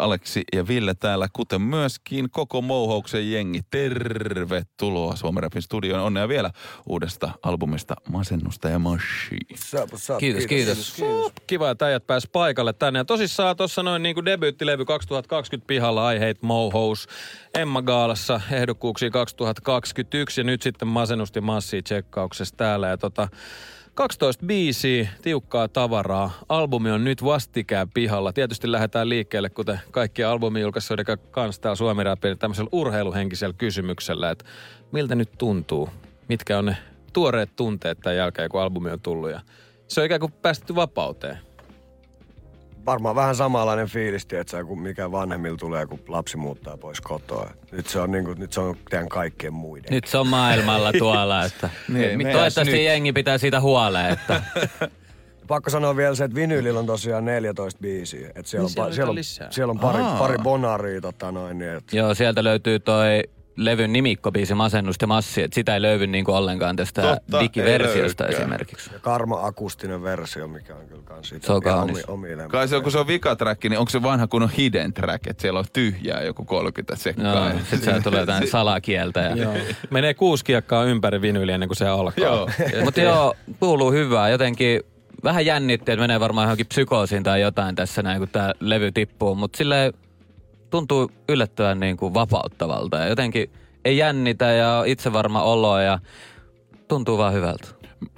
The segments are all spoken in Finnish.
Aleksi ja Ville täällä, kuten myöskin koko Mouhouksen jengi. Tervetuloa Suomen Rapin studioon. Onnea vielä uudesta albumista Masennusta ja Mashi. Kiitos, kiitos. Kiva, että äijät pääs paikalle tänne. Ja tosissaan tuossa noin niin kuin debyyttilevy 2020 pihalla I Hate Mohous. Emma Gaalassa ehdokkuuksia 2021 ja nyt sitten Masennusta ja Massia tsekkauksessa täällä. Ja tota, 12 biisiä, tiukkaa tavaraa. Albumi on nyt vastikään pihalla. Tietysti lähdetään liikkeelle, kuten kaikki albumijulkaisijoiden kanssa täällä Suomi Rapin, tämmöisellä urheiluhenkisellä kysymyksellä, että miltä nyt tuntuu? Mitkä on ne tuoreet tunteet tämän jälkeen, kun albumi on tullut? Ja se on ikään kuin päästetty vapauteen varmaan vähän samanlainen fiilis, tietsä, kuin mikä vanhemmilla tulee, kun lapsi muuttaa pois kotoa. Nyt se on, niin kuin, nyt se on teidän kaikkien muiden. Nyt se on maailmalla tuolla, että niin, toivottavasti nyt. jengi pitää siitä huoleen, että... Pakko sanoa vielä se, että vinylillä on tosiaan 14 biisiä. Että siellä, niin on, siellä, on, siellä on pari, pari bonaria tota noin. Niin että... Joo, sieltä löytyy toi levyn nimikkobiisi Masennus ja Massi, että sitä ei löydy niin kuin ollenkaan tästä Totta, digiversiosta esimerkiksi. Ja Karma akustinen versio, mikä on kyllä kans Se on kaunis. Omi, Kai se on, kun se on vikatrack, niin onko se vanha kun on hidden track, että siellä on tyhjää joku 30 sekkaa. Joo, sitten siellä tulee jotain salakieltä. Ja... Menee kuusi kiekkaa ympäri vinyli ennen kuin se alkaa. joo. Mutta joo, kuuluu hyvää. Jotenkin vähän jännitti, että menee varmaan johonkin psykoosiin tai jotain tässä näin, kun tämä levy tippuu. Mutta silleen tuntuu yllättävän niin kuin vapauttavalta ja jotenkin ei jännitä ja itse varma olo ja tuntuu vaan hyvältä.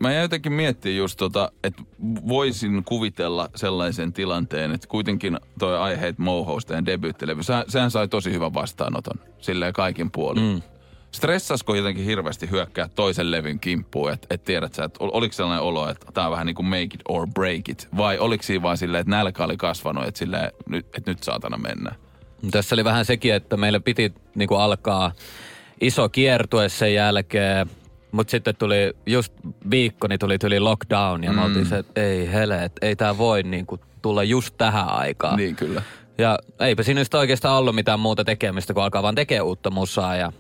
Mä jotenkin miettiä just tota, että voisin kuvitella sellaisen tilanteen, että kuitenkin toi aiheet Mohousta ja debyyttilevy, sehän sai tosi hyvän vastaanoton silleen kaikin puolin. Mm. Stressasko jotenkin hirveästi hyökkää toisen levyn kimppuun, että et tiedät sä, että oliko sellainen olo, että tämä on vähän niin kuin make it or break it, vai oliko siinä vaan silleen, että nälkä oli kasvanut, että, silleen, että nyt saatana mennä? Tässä oli vähän sekin, että meillä piti niin kuin alkaa iso kiertue sen jälkeen. Mutta sitten tuli just viikko, niin tuli, tuli lockdown ja mm. me oltiin se, että ei hele, että ei tämä voi niin kuin, tulla just tähän aikaan. Niin kyllä. Ja eipä siinä nyt oikeastaan ollut mitään muuta tekemistä, kun alkaa vaan tekemään uutta musaa ja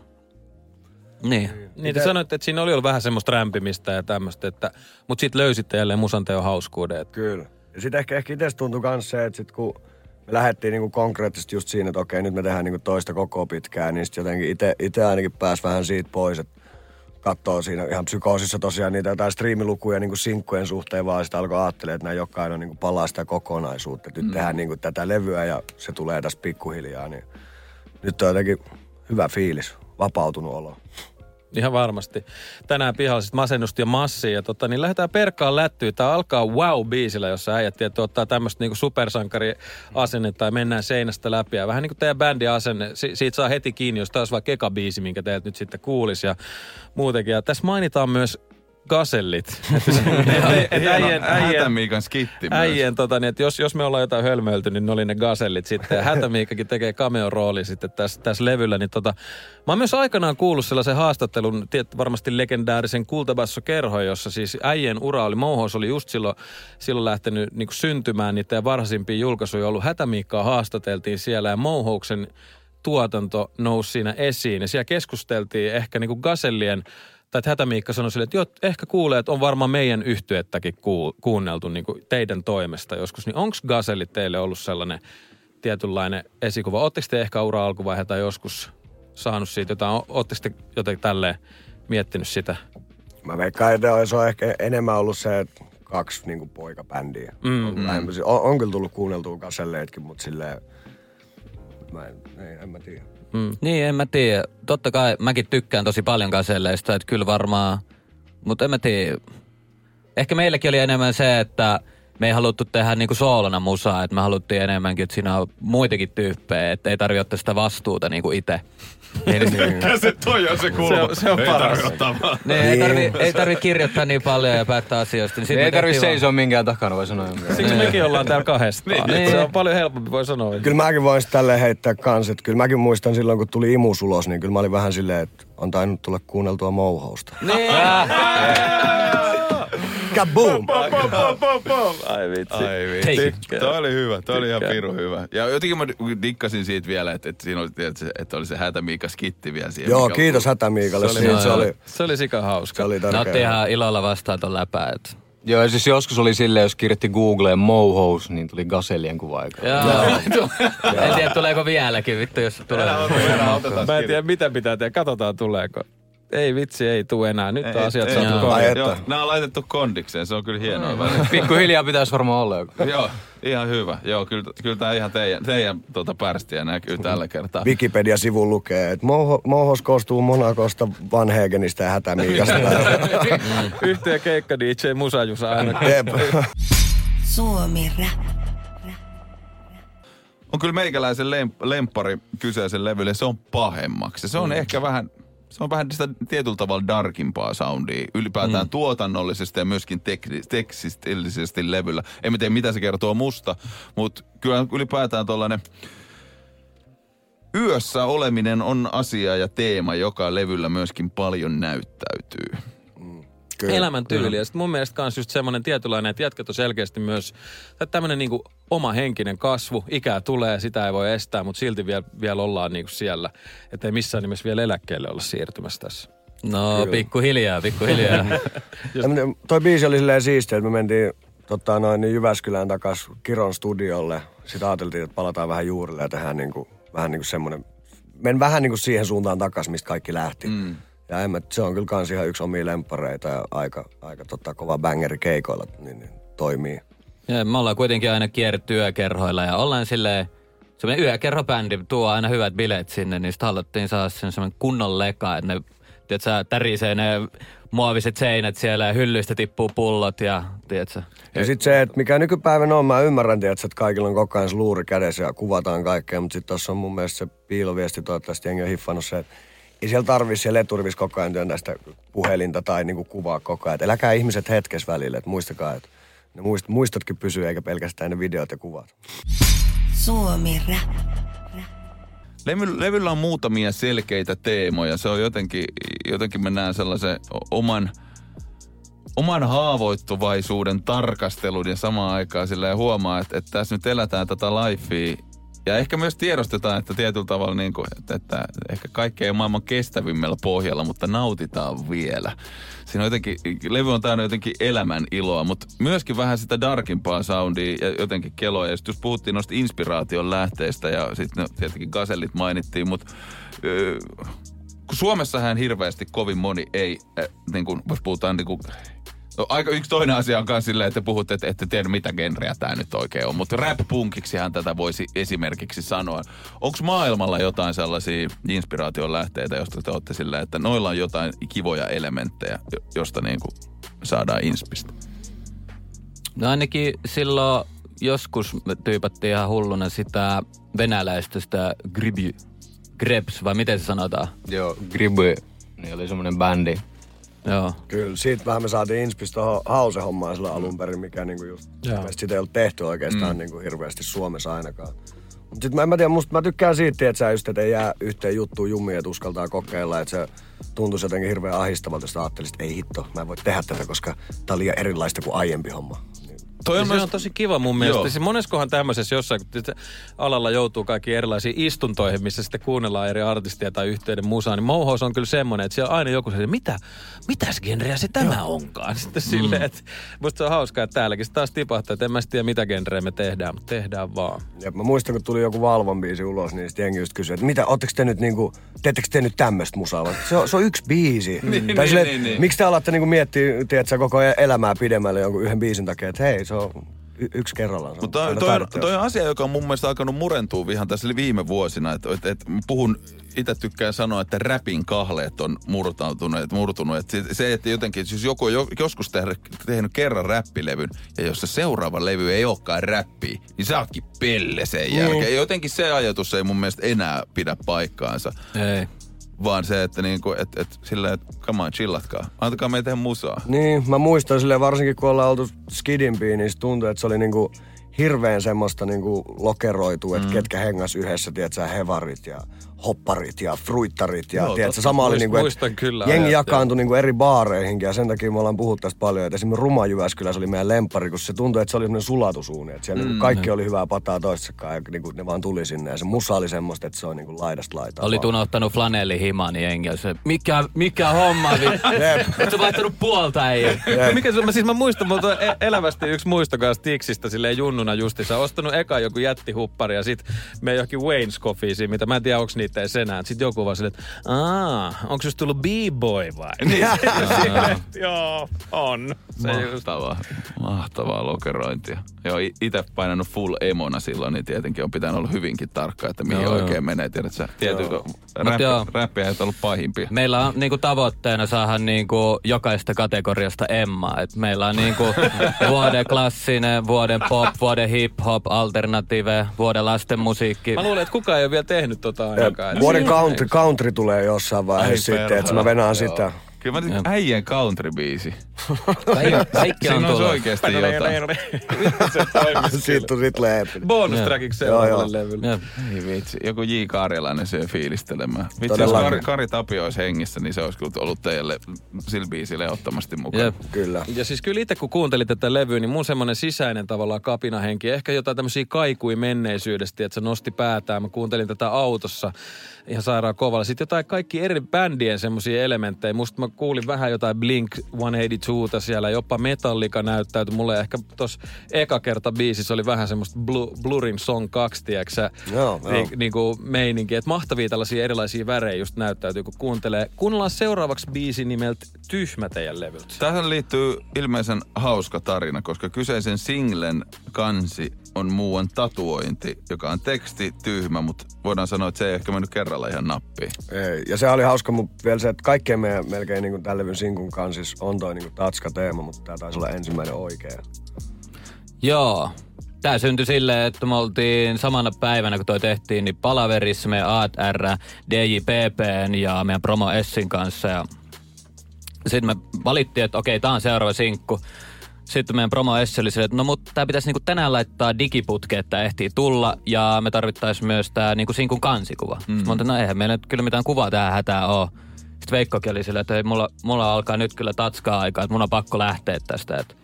niin. Niin te sanoitte, että siinä oli ollut vähän semmoista rämpimistä ja tämmöistä, että, mutta sitten löysitte jälleen musanteon hauskuuden. Kyllä. Ja sitten ehkä, ehkä itse tuntui myös se, että sit kun me lähdettiin niinku konkreettisesti just siinä, että okei, nyt me tehdään niinku toista koko pitkään, niin sitten jotenkin itse ainakin pääs vähän siitä pois, että katsoo siinä ihan psykoosissa tosiaan niitä jotain striimilukuja niin sinkkujen suhteen, vaan sitä alkoi ajattelemaan, että nämä jokainen niin palaa sitä kokonaisuutta. Nyt mm. tehdään niin kuin tätä levyä ja se tulee tässä pikkuhiljaa, niin nyt on jotenkin hyvä fiilis, vapautunut olo. Ihan varmasti. Tänään pihalla siis masennusta ja massia. Ja tota, niin lähdetään perkaan lättyä. Tämä alkaa wow-biisillä, jossa äijät tietty ottaa tämmöistä niinku supersankari-asennetta ja mennään seinästä läpi. Ja vähän niin kuin teidän bändin asenne. Si- siitä saa heti kiinni, jos taas vaikka eka biisi, minkä teiltä nyt sitten kuulisi. Ja muutenkin. Ja tässä mainitaan myös gasellit. äijien, skitti myös. Äijien, tota, niin, että jos, jos me ollaan jotain hölmöilty, niin ne oli ne gasellit sitten. Hätämiikakin tekee cameo rooli sitten tässä, tässä levyllä. Niin tota, mä oon myös aikanaan kuullut sellaisen haastattelun, tiedät, varmasti legendaarisen Kultabasso Kerho, jossa siis äijien ura oli, Mouhous oli just silloin, silloin lähtenyt niin syntymään. Niitä varhaisimpia julkaisuja ollut. Hätämiikkaa haastateltiin siellä ja Mouhouksen tuotanto nousi siinä esiin. Ja siellä keskusteltiin ehkä niin kuin gasellien tai että Hätämiikka sanoi sille, että jo, ehkä kuulee, että on varmaan meidän yhtyettäkin ku, kuunneltu niin kuin teidän toimesta joskus. Niin onko Gaselli teille ollut sellainen tietynlainen esikuva? Oletteko te ehkä ura alkuvaiheelta joskus saanut siitä jotain? Oletteko te jotenkin tälleen miettinyt sitä? Mä veikkaan, että se on ehkä enemmän ollut se, että kaksi niin kuin poikabändiä. Mm, on, mm. on, on, kyllä tullut kuunneltua Gaselleetkin, mutta silleen, mä en, ei, en mä tiedä. Mm. Niin, en mä tiedä. Totta kai mäkin tykkään tosi paljon kaselleista, että kyllä varmaan, mutta en mä tiedä. Ehkä meilläkin oli enemmän se, että me ei haluttu tehdä niinku soolona musaa, että me haluttiin enemmänkin, että siinä on muitakin tyyppejä, että ei tarvitse ottaa sitä vastuuta niinku itse. Niin, niin. se toi on se kulma. Se on, se on ei paras. Niin, ei tarvi, ei tarvi kirjoittaa niin paljon ja päättää asioista. Niin ei tarvi seisoa minkään takana, voi sanoa. Siksi mekin ollaan täällä kahdestaan. Niin. Se on paljon helpompi, voi sanoa. Kyllä mäkin voin tälleen heittää kans, että kyllä mäkin muistan silloin, kun tuli imus ulos, niin kyllä mä olin vähän silleen, että on tainnut tulla kuunneltua mouhousta. Niin. Kaboom! Ai vitsi. Ai vitsi. it. Toi oli hyvä, toi oli ihan piru hyvä. Ja jotenkin mä dikkasin siitä vielä, että, että siinä oli, että, että oli se hätämiika skitti vielä siihen. Joo, kiitos Hätämiikalle. Se oli- Siitä se oli. Se oli sika hauska. se oli tärkeä. otti ihan ilolla vastaan ton läpää. Et. Joo, ja siis joskus oli silleen, jos kirjoitti Googleen Mohous, niin tuli Gasellien kuva aika. Joo. en tiedä, tuleeko vieläkin, vittu, jos tulee. Mä en tiedä, mitä pitää tehdä. Katsotaan, tuleeko. Ei vitsi, ei tuu enää. Nyt on Ei, asiat ei, saatu joo. nämä on laitettu kondikseen, se on kyllä hienoa välillä. Pikkuhiljaa pitäisi varmaan olla joku. Joo, ihan hyvä. Joo, kyllä, kyllä tämä ihan teidän, teidän tuota pärstiä näkyy tällä kertaa. Wikipedia-sivu lukee, että Moho, Mohos koostuu Monakosta, Van Hegenistä ja Hätämiikasta. Yhteen keikka DJ Musajusa aina. Suomi Rap. On kyllä meikäläisen lemp- lemppari kyseisen levylle, se on pahemmaksi. Se on mm. ehkä vähän, se on vähän sitä tietyllä tavalla darkimpaa soundia. Ylipäätään mm. tuotannollisesti ja myöskin tek- tekstillisesti levyllä. En mä tiedä, mitä se kertoo musta, mutta kyllä ylipäätään tollanen yössä oleminen on asia ja teema, joka levyllä myöskin paljon näyttäytyy. Kyllä. elämäntyyli. Ja sitten mun mielestä kans just semmoinen tietynlainen, että jätkät on selkeästi myös tämmöinen niinku oma henkinen kasvu. Ikää tulee, sitä ei voi estää, mutta silti vielä, vielä ollaan niinku siellä. Että ei missään nimessä vielä eläkkeelle olla siirtymässä tässä. No, pikkuhiljaa, pikkuhiljaa. Ja miten- Toi biisi oli silleen siistiä, että me mentiin tota, noin, niin Jyväskylään takas Kiron studiolle. Sitten ajateltiin, että palataan vähän juurille ja tehdään niinku, vähän niinku semmoinen, men vähän niinku siihen suuntaan takas, mistä kaikki lähti. Mm. Ja en mä, se on kyllä kans ihan yksi omia lemppareita ja aika, aika tota, kova bangeri keikoilla niin, niin toimii. Ja me ollaan kuitenkin aina kierretty yökerhoilla ja ollaan silleen, semmoinen yökerhobändi tuo aina hyvät bileet sinne, niin sitten haluttiin saada sen semmoinen kunnon leka, että ne, tiedätkö, tärisee ne muoviset seinät siellä ja hyllyistä tippuu pullot ja, tiedätkö, Ja sitten se, että mikä nykypäivänä on, mä ymmärrän, tietysti, että kaikilla on koko ajan luuri kädessä ja kuvataan kaikkea, mutta sitten tuossa on mun mielestä se piiloviesti, toivottavasti jengi on hiffannut se, että ei siellä tarvitse siellä eturivissa koko ajan työntää sitä puhelinta tai niinku kuvaa koko ajan. Et eläkää ihmiset hetkessä välillä, että muistakaa, että ne muist, muistotkin pysyy eikä pelkästään ne videot ja kuvat. Suomi Rap. Levy, levyllä on muutamia selkeitä teemoja. Se on jotenkin, jotenkin mä näen sellaisen oman, oman haavoittuvaisuuden tarkastelun ja samaan aikaan sillä ja huomaa, että, että tässä nyt elätään tätä lifea. Ja ehkä myös tiedostetaan, että tietyllä tavalla niin kuin, että, että ehkä kaikkea ei maailman kestävimmällä pohjalla, mutta nautitaan vielä. Siinä on jotenkin, levy on täynnä jotenkin elämän iloa, mutta myöskin vähän sitä darkimpaa soundia ja jotenkin keloa. Ja sit jos puhuttiin noista inspiraation lähteistä ja sitten no, tietenkin gasellit mainittiin, mutta öö, Suomessahan hirveästi kovin moni ei, äh, niin kuin, jos puhutaan niin kuin, No, aika yksi toinen asia on myös silleen, että te puhutte, että ette tiedä mitä genreä tämä nyt oikein on. Mutta rap-punkiksihan tätä voisi esimerkiksi sanoa. Onko maailmalla jotain sellaisia inspiraation lähteitä, josta te olette silleen, että noilla on jotain kivoja elementtejä, jo- josta niin kuin saadaan inspistä? No ainakin silloin joskus me tyypattiin ihan hulluna sitä venäläistä, sitä gribby, grebs, vai miten se sanotaan? Joo, Gribbe, niin oli semmonen bändi. Joo. Kyllä, siitä vähän me saatiin inspistä tuohon Hause-hommaan silloin alun perin, mikä niinku just, sitä ei ollut tehty oikeastaan mm. niinku hirveästi Suomessa ainakaan. Mutta sitten mä, en mä tiedä, musta mä tykkään siitä, että sä just, että ei jää yhteen juttuun jummiin, että uskaltaa kokeilla, että se tuntuisi jotenkin hirveän ahdistavalta, jos sä ajattelisit, että ei hitto, mä en voi tehdä tätä, koska tää on liian erilaista kuin aiempi homma. Toi Ja se on tosi kiva mun mielestä. Joo. Siis moneskohan tämmöisessä jossain, alalla joutuu kaikki erilaisiin istuntoihin, missä sitten kuunnellaan eri artistia tai yhteyden musaa, niin Mouhous on kyllä semmoinen, että siellä on aina joku se, mitä, mitäs genreä se tämä onkaan? Sitten silleen, että musta se on hauskaa, että täälläkin se taas tipahtaa, että en mä tiedä mitä genreä me tehdään, mutta tehdään vaan. Ja mä muistan, kun tuli joku Valvon biisi ulos, niin sitten jengi just kysyi, että mitä, ootteko te nyt niinku, teettekö te nyt tämmöistä musaa? Se on, se on yksi biisi. Niin, tai niin, silleen, niin, niin. Miksi te alatte niinku miettiä, tiedätkö, koko elämää pidemmälle jonkun yhden biisin takia, että hei, se on y- yksi kerrallaan. Se on Mutta toi, toi, on, toi on asia, joka on mun mielestä alkanut murentua ihan tässä viime vuosina. Että et, et, mä puhun, itse tykkään sanoa, että räpin kahleet on murtautuneet, murtunut. Et se, se, että jotenkin, siis joku on jo, joskus tehnyt, tehnyt kerran räppilevyn, ja jos se seuraava levy ei olekaan räppi, niin sä ootkin pelle sen jälkeen. Ja jotenkin se ajatus ei mun mielestä enää pidä paikkaansa. Ei. Vaan se, että niinku, et, et, sillä, että come on, chillatkaa. Antakaa meitä tehdä musaa. Niin, mä muistan silleen varsinkin kun ollaan oltu skidimpiin, niin se tuntui, että se oli niinku hirveän semmoista niinku lokeroitua, että mm. ketkä hengas yhdessä, tiedätkö, hevarit ja hopparit ja fruittarit. Ja, Joo, tiedätkö, sama oli niinku, että kyllä jengi ajat, jakaantui niinku eri baareihinkin ja sen takia me ollaan puhuttu tästä paljon. Että esimerkiksi Ruma Jyväskylässä oli meidän lemppari, kun se tuntui, että se oli semmoinen sulatusuuni. Että siellä mm. niinku kaikki oli hyvää pataa toisessakaan ja niinku ne vaan tuli sinne. Ja se musa oli semmoista, että se on niinku laidasta laitaan. Oli vaan. unohtanut flanellihiman jengi ja se, mikä, mikä homma, et sä vaihtanut puolta ei. Mikä se, mä, siis mä muistan, mulla on e- elävästi yksi muisto kanssa Tixistä silleen junnuna justissa. Ostanut eka joku jättihuppari ja sit me johonkin Wayne's Coffeesiin, mitä mä en tiedä, onko niitä edes enää. Sit joku vaan silleen, että aah, onko just tullut B-boy vai? Niin silleen, joo, on. Se just. Mahtavaa, mahtavaa lokerointia. Joo, itse painanut full emona silloin, niin tietenkin on pitänyt olla hyvinkin tarkka, että mihin Joo, oikein joo. menee. Tiedätkö, tietyt joo. räppi, räppiä ei ollut pahimpia. Meillä on niinku tavoitteena saada niinku jokaista kategoriasta Emma. Et meillä on niinku vuoden klassinen, vuoden pop, vuoden hip-hop, alternative, vuoden lastenmusiikki. Mä luulen, että kukaan ei ole vielä tehnyt tota ainakaan. Vuoden country, country tulee jossain vaiheessa Ai sitten, että mä venaan sitä. Kyllä mä nyt äijän country-biisi. Kaikki, kaikki on Siinä olisi tullut. oikeasti jotain. Siitä tuli tulee eeppinen. Bonus Joo. trackiksi Joo, seuraavalle joo. levylle. Ei vitsi, joku J. Karjalainen syö fiilistelemään. Vitsi, jos. Kari, Kari Tapio olisi hengissä, niin se olisi kyllä ollut teille sillä biisillä ehdottomasti mukana. Jep. Kyllä. Ja siis kyllä itse kun kuuntelin tätä levyä, niin mun semmoinen sisäinen tavallaan kapinahenki, ehkä jotain tämmöisiä kaikui menneisyydestä, että se nosti päätään. Mä kuuntelin tätä autossa ihan sairaan kovalla. Sitten jotain kaikki eri bändien semmoisia elementtejä. Musta mä kuulin vähän jotain Blink 182 siellä, jopa Metallica näyttäytyi. Mulle ehkä tossa eka kerta biisissä oli vähän semmoista Blu- Blurin Song 2, tiedätkö Joo, joo. niin, niin kuin meininki. Että mahtavia tällaisia erilaisia värejä just näyttäytyy, kun kuuntelee. Kuunnellaan seuraavaksi biisi nimeltä Tyhmä teidän levyltä. Tähän liittyy ilmeisen hauska tarina, koska kyseisen singlen kansi on muuan tatuointi, joka on teksti tyhmä, mutta voidaan sanoa, että se ei ehkä mennyt kerralla ihan nappiin. Ei. Ja se oli hauska mun vielä se, että kaikkien meidän melkein niin tämän levyn sinkun kanssa on toi niin tatska-teema, mutta tämä taisi olla ensimmäinen oikea. Joo. Tää syntyi silleen, että me oltiin samana päivänä, kun toi tehtiin, niin palaverissa meidän AR, DJPPn ja meidän promo Essin kanssa. Ja sitten me valittiin, että okei, tää on seuraava sinkku. Sitten meidän promo oli silleen, että no mutta tää pitäisi niinku tänään laittaa digiputke, että ehtii tulla. Ja me tarvittaisiin myös tää niinku sinkun kansikuva. Mm. Sitten mä olin, no eihän meillä nyt kyllä mitään kuvaa tähän hätää oo. Sitten Veikkokin oli silleen, että ei, mulla, mulla alkaa nyt kyllä tatskaa aikaa, että mun on pakko lähteä tästä. Että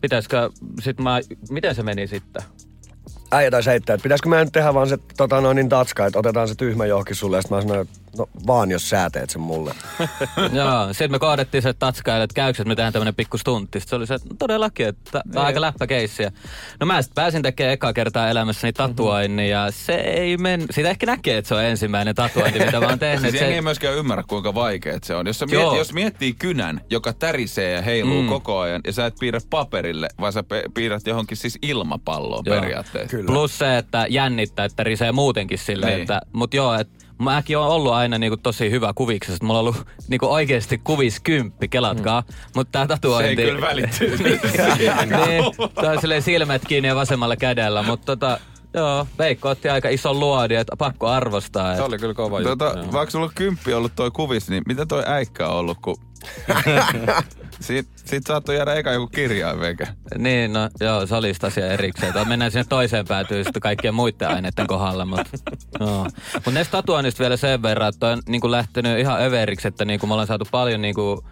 Pitäisikö, sit mä, miten se meni sitten? Äijä taisi heittää, että pitäisikö meidän nyt tehdä vaan se tota, noin niin tatska, että otetaan se tyhmä johonkin sulle. Ja sitten mä sanoin, että no vaan jos sä teet sen mulle. Joo, sitten me koodettiin se tatskaille, että käykö, että me tehdään tämmönen pikku stuntti. Sitten se oli se, että no todellakin, että tää on aika läppäkeissi. No mä sitten pääsin tekemään ekaa kertaa elämässäni tatuoinnin ja se ei men... Siitä ehkä näkee, että se on ensimmäinen tatuointi, mitä mä oon tehnyt. Siis jengi ei se... myöskään ymmärrä, kuinka vaikea se on. Jos, sä miet, jos miettii kynän, joka tärisee ja heiluu mm. koko ajan, ja sä et piirrä paperille, vaan sä pe- piirrät johonkin siis ilmapalloon Joo. periaatteessa. Kyllä. Plus se, että jännittää, että risee muutenkin silleen, Niin. että... Mut joo, että Mäkin on ollut aina niinku tosi hyvä kuviksessa. että Mulla on ollut niinku oikeasti kuvis kymppi, kelatkaa. Mm. Mutta tää tatuointi... Se ei kyllä välittyy. niin, tää on silleen silmät kiinni ja vasemmalla kädellä. Mutta tota, joo, Veikko otti aika ison luodin, että pakko arvostaa. Se Et, oli kyllä kova juttu. Tota, joo. vaikka sulla on kymppi ollut toi kuvis, niin mitä toi äikkä on ollut, kun... Siit, siitä saattoi jäädä eka joku kirjain veke. niin, no joo, se oli sit asia erikseen. Tai mennään sinne toiseen päätyyn sitten kaikkien muiden aineiden kohdalla. Mutta mut näistä tatuoinnista vielä sen verran, että on niinku lähtenyt ihan överiksi, että niinku me ollaan saatu paljon niinku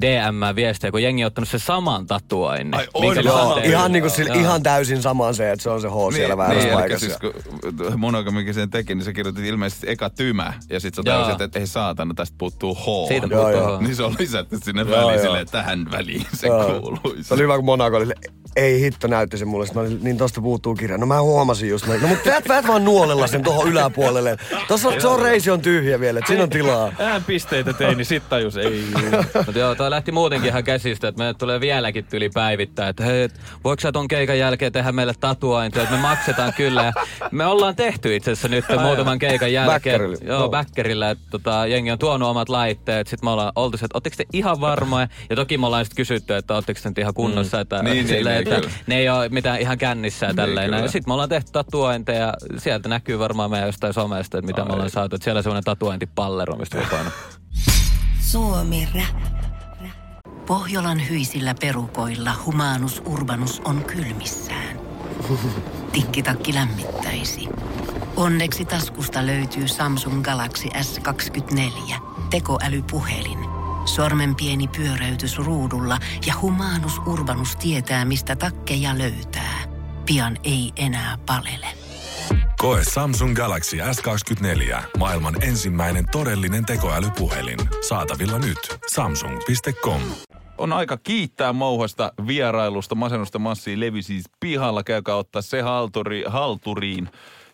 DM-viestejä, kun jengi on ottanut sen saman tatuoinnin. Ai on, joo. Ihan, niin kuin, sille, Joo. ihan täysin sama se, että se on se H siellä väärässä niin, paikassa. Siis, kun monogamikin sen teki, niin se kirjoitti ilmeisesti eka tymä. Ja sit sä Joo. tajusit, että ei saatana, tästä puuttuu H. Siitä Joo, puuttuu. joo. Niin se on lisätty sinne Joo, väliin joo. silleen, että tähän väliin se Joo. kuuluisi. Se oli hyvä, kun Monaco oli, ei hitto näytti se mulle. Sitten mä olin, niin tosta puuttuu kirja. No mä huomasin just. Mä, No mutta teet vähän vaan nuolella sen tuohon yläpuolelle. Tossa se on reisi on tyhjä vielä, että siinä on tilaa. Ään pisteitä tein, niin sit tajus, ei. Mutta joo, toi lähti muutenkin ihan käsistä, että meille tulee vieläkin tyli päivittää, että hei, voiko sä ton keikan jälkeen tehdä meille tatuointia, että me maksetaan kyllä. Ja me ollaan tehty itse asiassa nyt muutaman keikan jälkeen. Bäkkärillä, Joo, joo. bäkkärillä, että tota, jengi on tuonut omat laitteet, sitten me ollaan oltu että ootteko te ihan varmoja? Ja toki me ollaan sitten kysytty, että ootteko te nyt ihan kunnossa, että, Niin, niin, silleen, niin, että kyllä. ne ei ole mitään ihan kännissä ja tälleen. ja sitten me ollaan tehty tatuointeja, sieltä näkyy varmaan meidän jostain somesta, että mitä me ollaan saatu. Että siellä on semmoinen tatuointipallero, mistä voi painaa. Suomi Rap. Pohjolan hyisillä perukoilla humanus urbanus on kylmissään. Tikkitakki lämmittäisi. Onneksi taskusta löytyy Samsung Galaxy S24. Tekoälypuhelin. Sormen pieni pyöräytys ruudulla ja humanus urbanus tietää, mistä takkeja löytää. Pian ei enää palele. Koe Samsung Galaxy S24. Maailman ensimmäinen todellinen tekoälypuhelin. Saatavilla nyt. Samsung.com. On aika kiittää mouhasta vierailusta. Masennusta massia levi siis pihalla. Käykää ottaa se halturi, halturiin.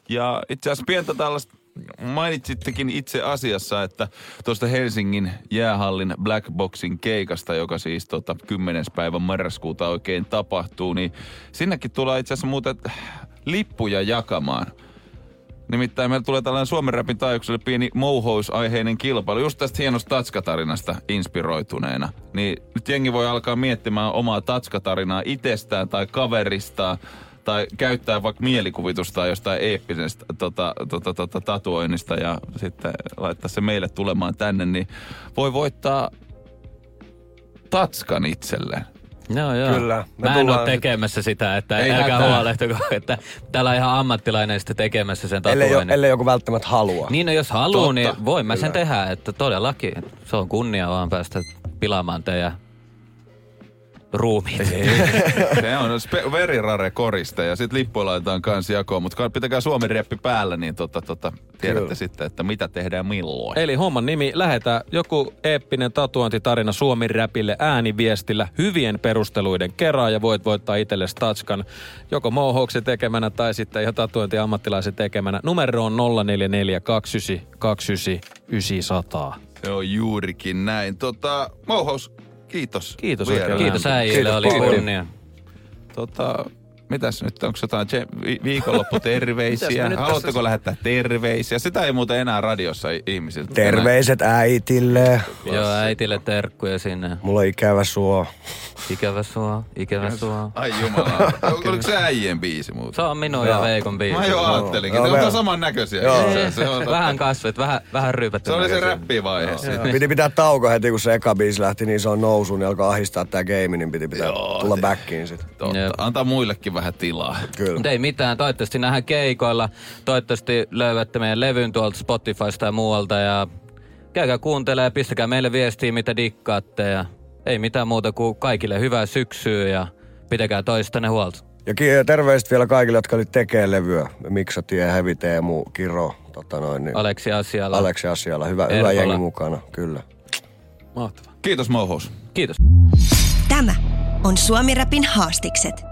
Ja itse asiassa pientä tällaista mainitsittekin itse asiassa, että tuosta Helsingin jäähallin Black Boxin keikasta, joka siis tota 10. päivä marraskuuta oikein tapahtuu, niin sinnekin tulee itse asiassa muuten lippuja jakamaan. Nimittäin meillä tulee tällainen Suomen Rapin taajuukselle pieni mouhousaiheinen kilpailu, just tästä hienosta tatskatarinasta inspiroituneena. Niin nyt jengi voi alkaa miettimään omaa tatskatarinaa itsestään tai kaveristaan tai käyttää vaikka mielikuvitusta jostain eeppisestä tota, tota, tota, tatuoinnista ja sitten laittaa se meille tulemaan tänne, niin voi voittaa tatskan itselleen. No joo. Kyllä. Me Mä en tullaan ole tekemässä sitä, että Ei älkää hätää. huolehtako, että täällä on ihan ammattilainen sitten tekemässä sen Ellei, jo, tatuoinnin. ellei joku välttämättä halua. Niin no jos haluaa, Totta. niin voin mä sen tehdä, että todellakin. Se on kunnia vaan päästä pilaamaan teidän ruumiit. Se on spe- very rare koriste ja sitten lippuja laitetaan kans jakoon, mutta pitäkää Suomen reppi päällä, niin tota, tota, tiedätte Kyllä. sitten, että mitä tehdään milloin. Eli homman nimi, lähetä joku eeppinen tatuointitarina Suomi Räpille ääniviestillä hyvien perusteluiden kerran ja voit voittaa itselle Statskan joko mouhouksen tekemänä tai sitten ihan tatuointiammattilaisen tekemänä. Numero on 044 29 29 900. Se on juurikin näin. Tota, Mouhous, kiitos. Kiitos oikein. Kiitos äijille, Kiitos. oli kunnia. Tota, mitäs nyt, onko jotain viikonlopputerveisiä? Haluatteko tässä- lähettää terveisiä? Sitä ei muuten enää radiossa ihmisiltä. Terveiset äitille. Joo, äitille terkkuja sinne. Mulla on ikävä suo. Ikävä sua, ikävä sua. Ai jumala. Oliko se äijien biisi muuten? Se on minun ja Veikon biisi. Mä jo ajattelinkin. Joo, Ne on saman näköisiä. Joo. Se, on, Vähän kasvit, vähän, vähän ryypätty. se oli se räppivaihe. sitten. Piti pitää tauko heti, kun se eka biisi lähti niin se on nousuun, niin alkoi ahistaa tää game, niin piti pitää Joo, tulla backiin sit. Antaa muillekin vähän tilaa. Kyllä. Mutta ei mitään, toivottavasti nähdään keikoilla. Toivottavasti löydätte meidän levyn tuolta Spotifysta ja muualta ja käykää kuuntelemaan ja pistäkää meille viestiä, mitä dikkaatte ja ei mitään muuta kuin kaikille hyvää syksyä ja pitäkää toistanne huolta. Ja terveiset vielä kaikille, jotka oli tekee levyä. Miksatie, Heavy Teemu, Kiro, tota noin, niin Aleksi asialla. Aleksi asialla. Hyvä, hyvä jengi mukana, kyllä. Mahtavaa. Kiitos Mouhous. Kiitos. Tämä on Suomi Rapin haastikset.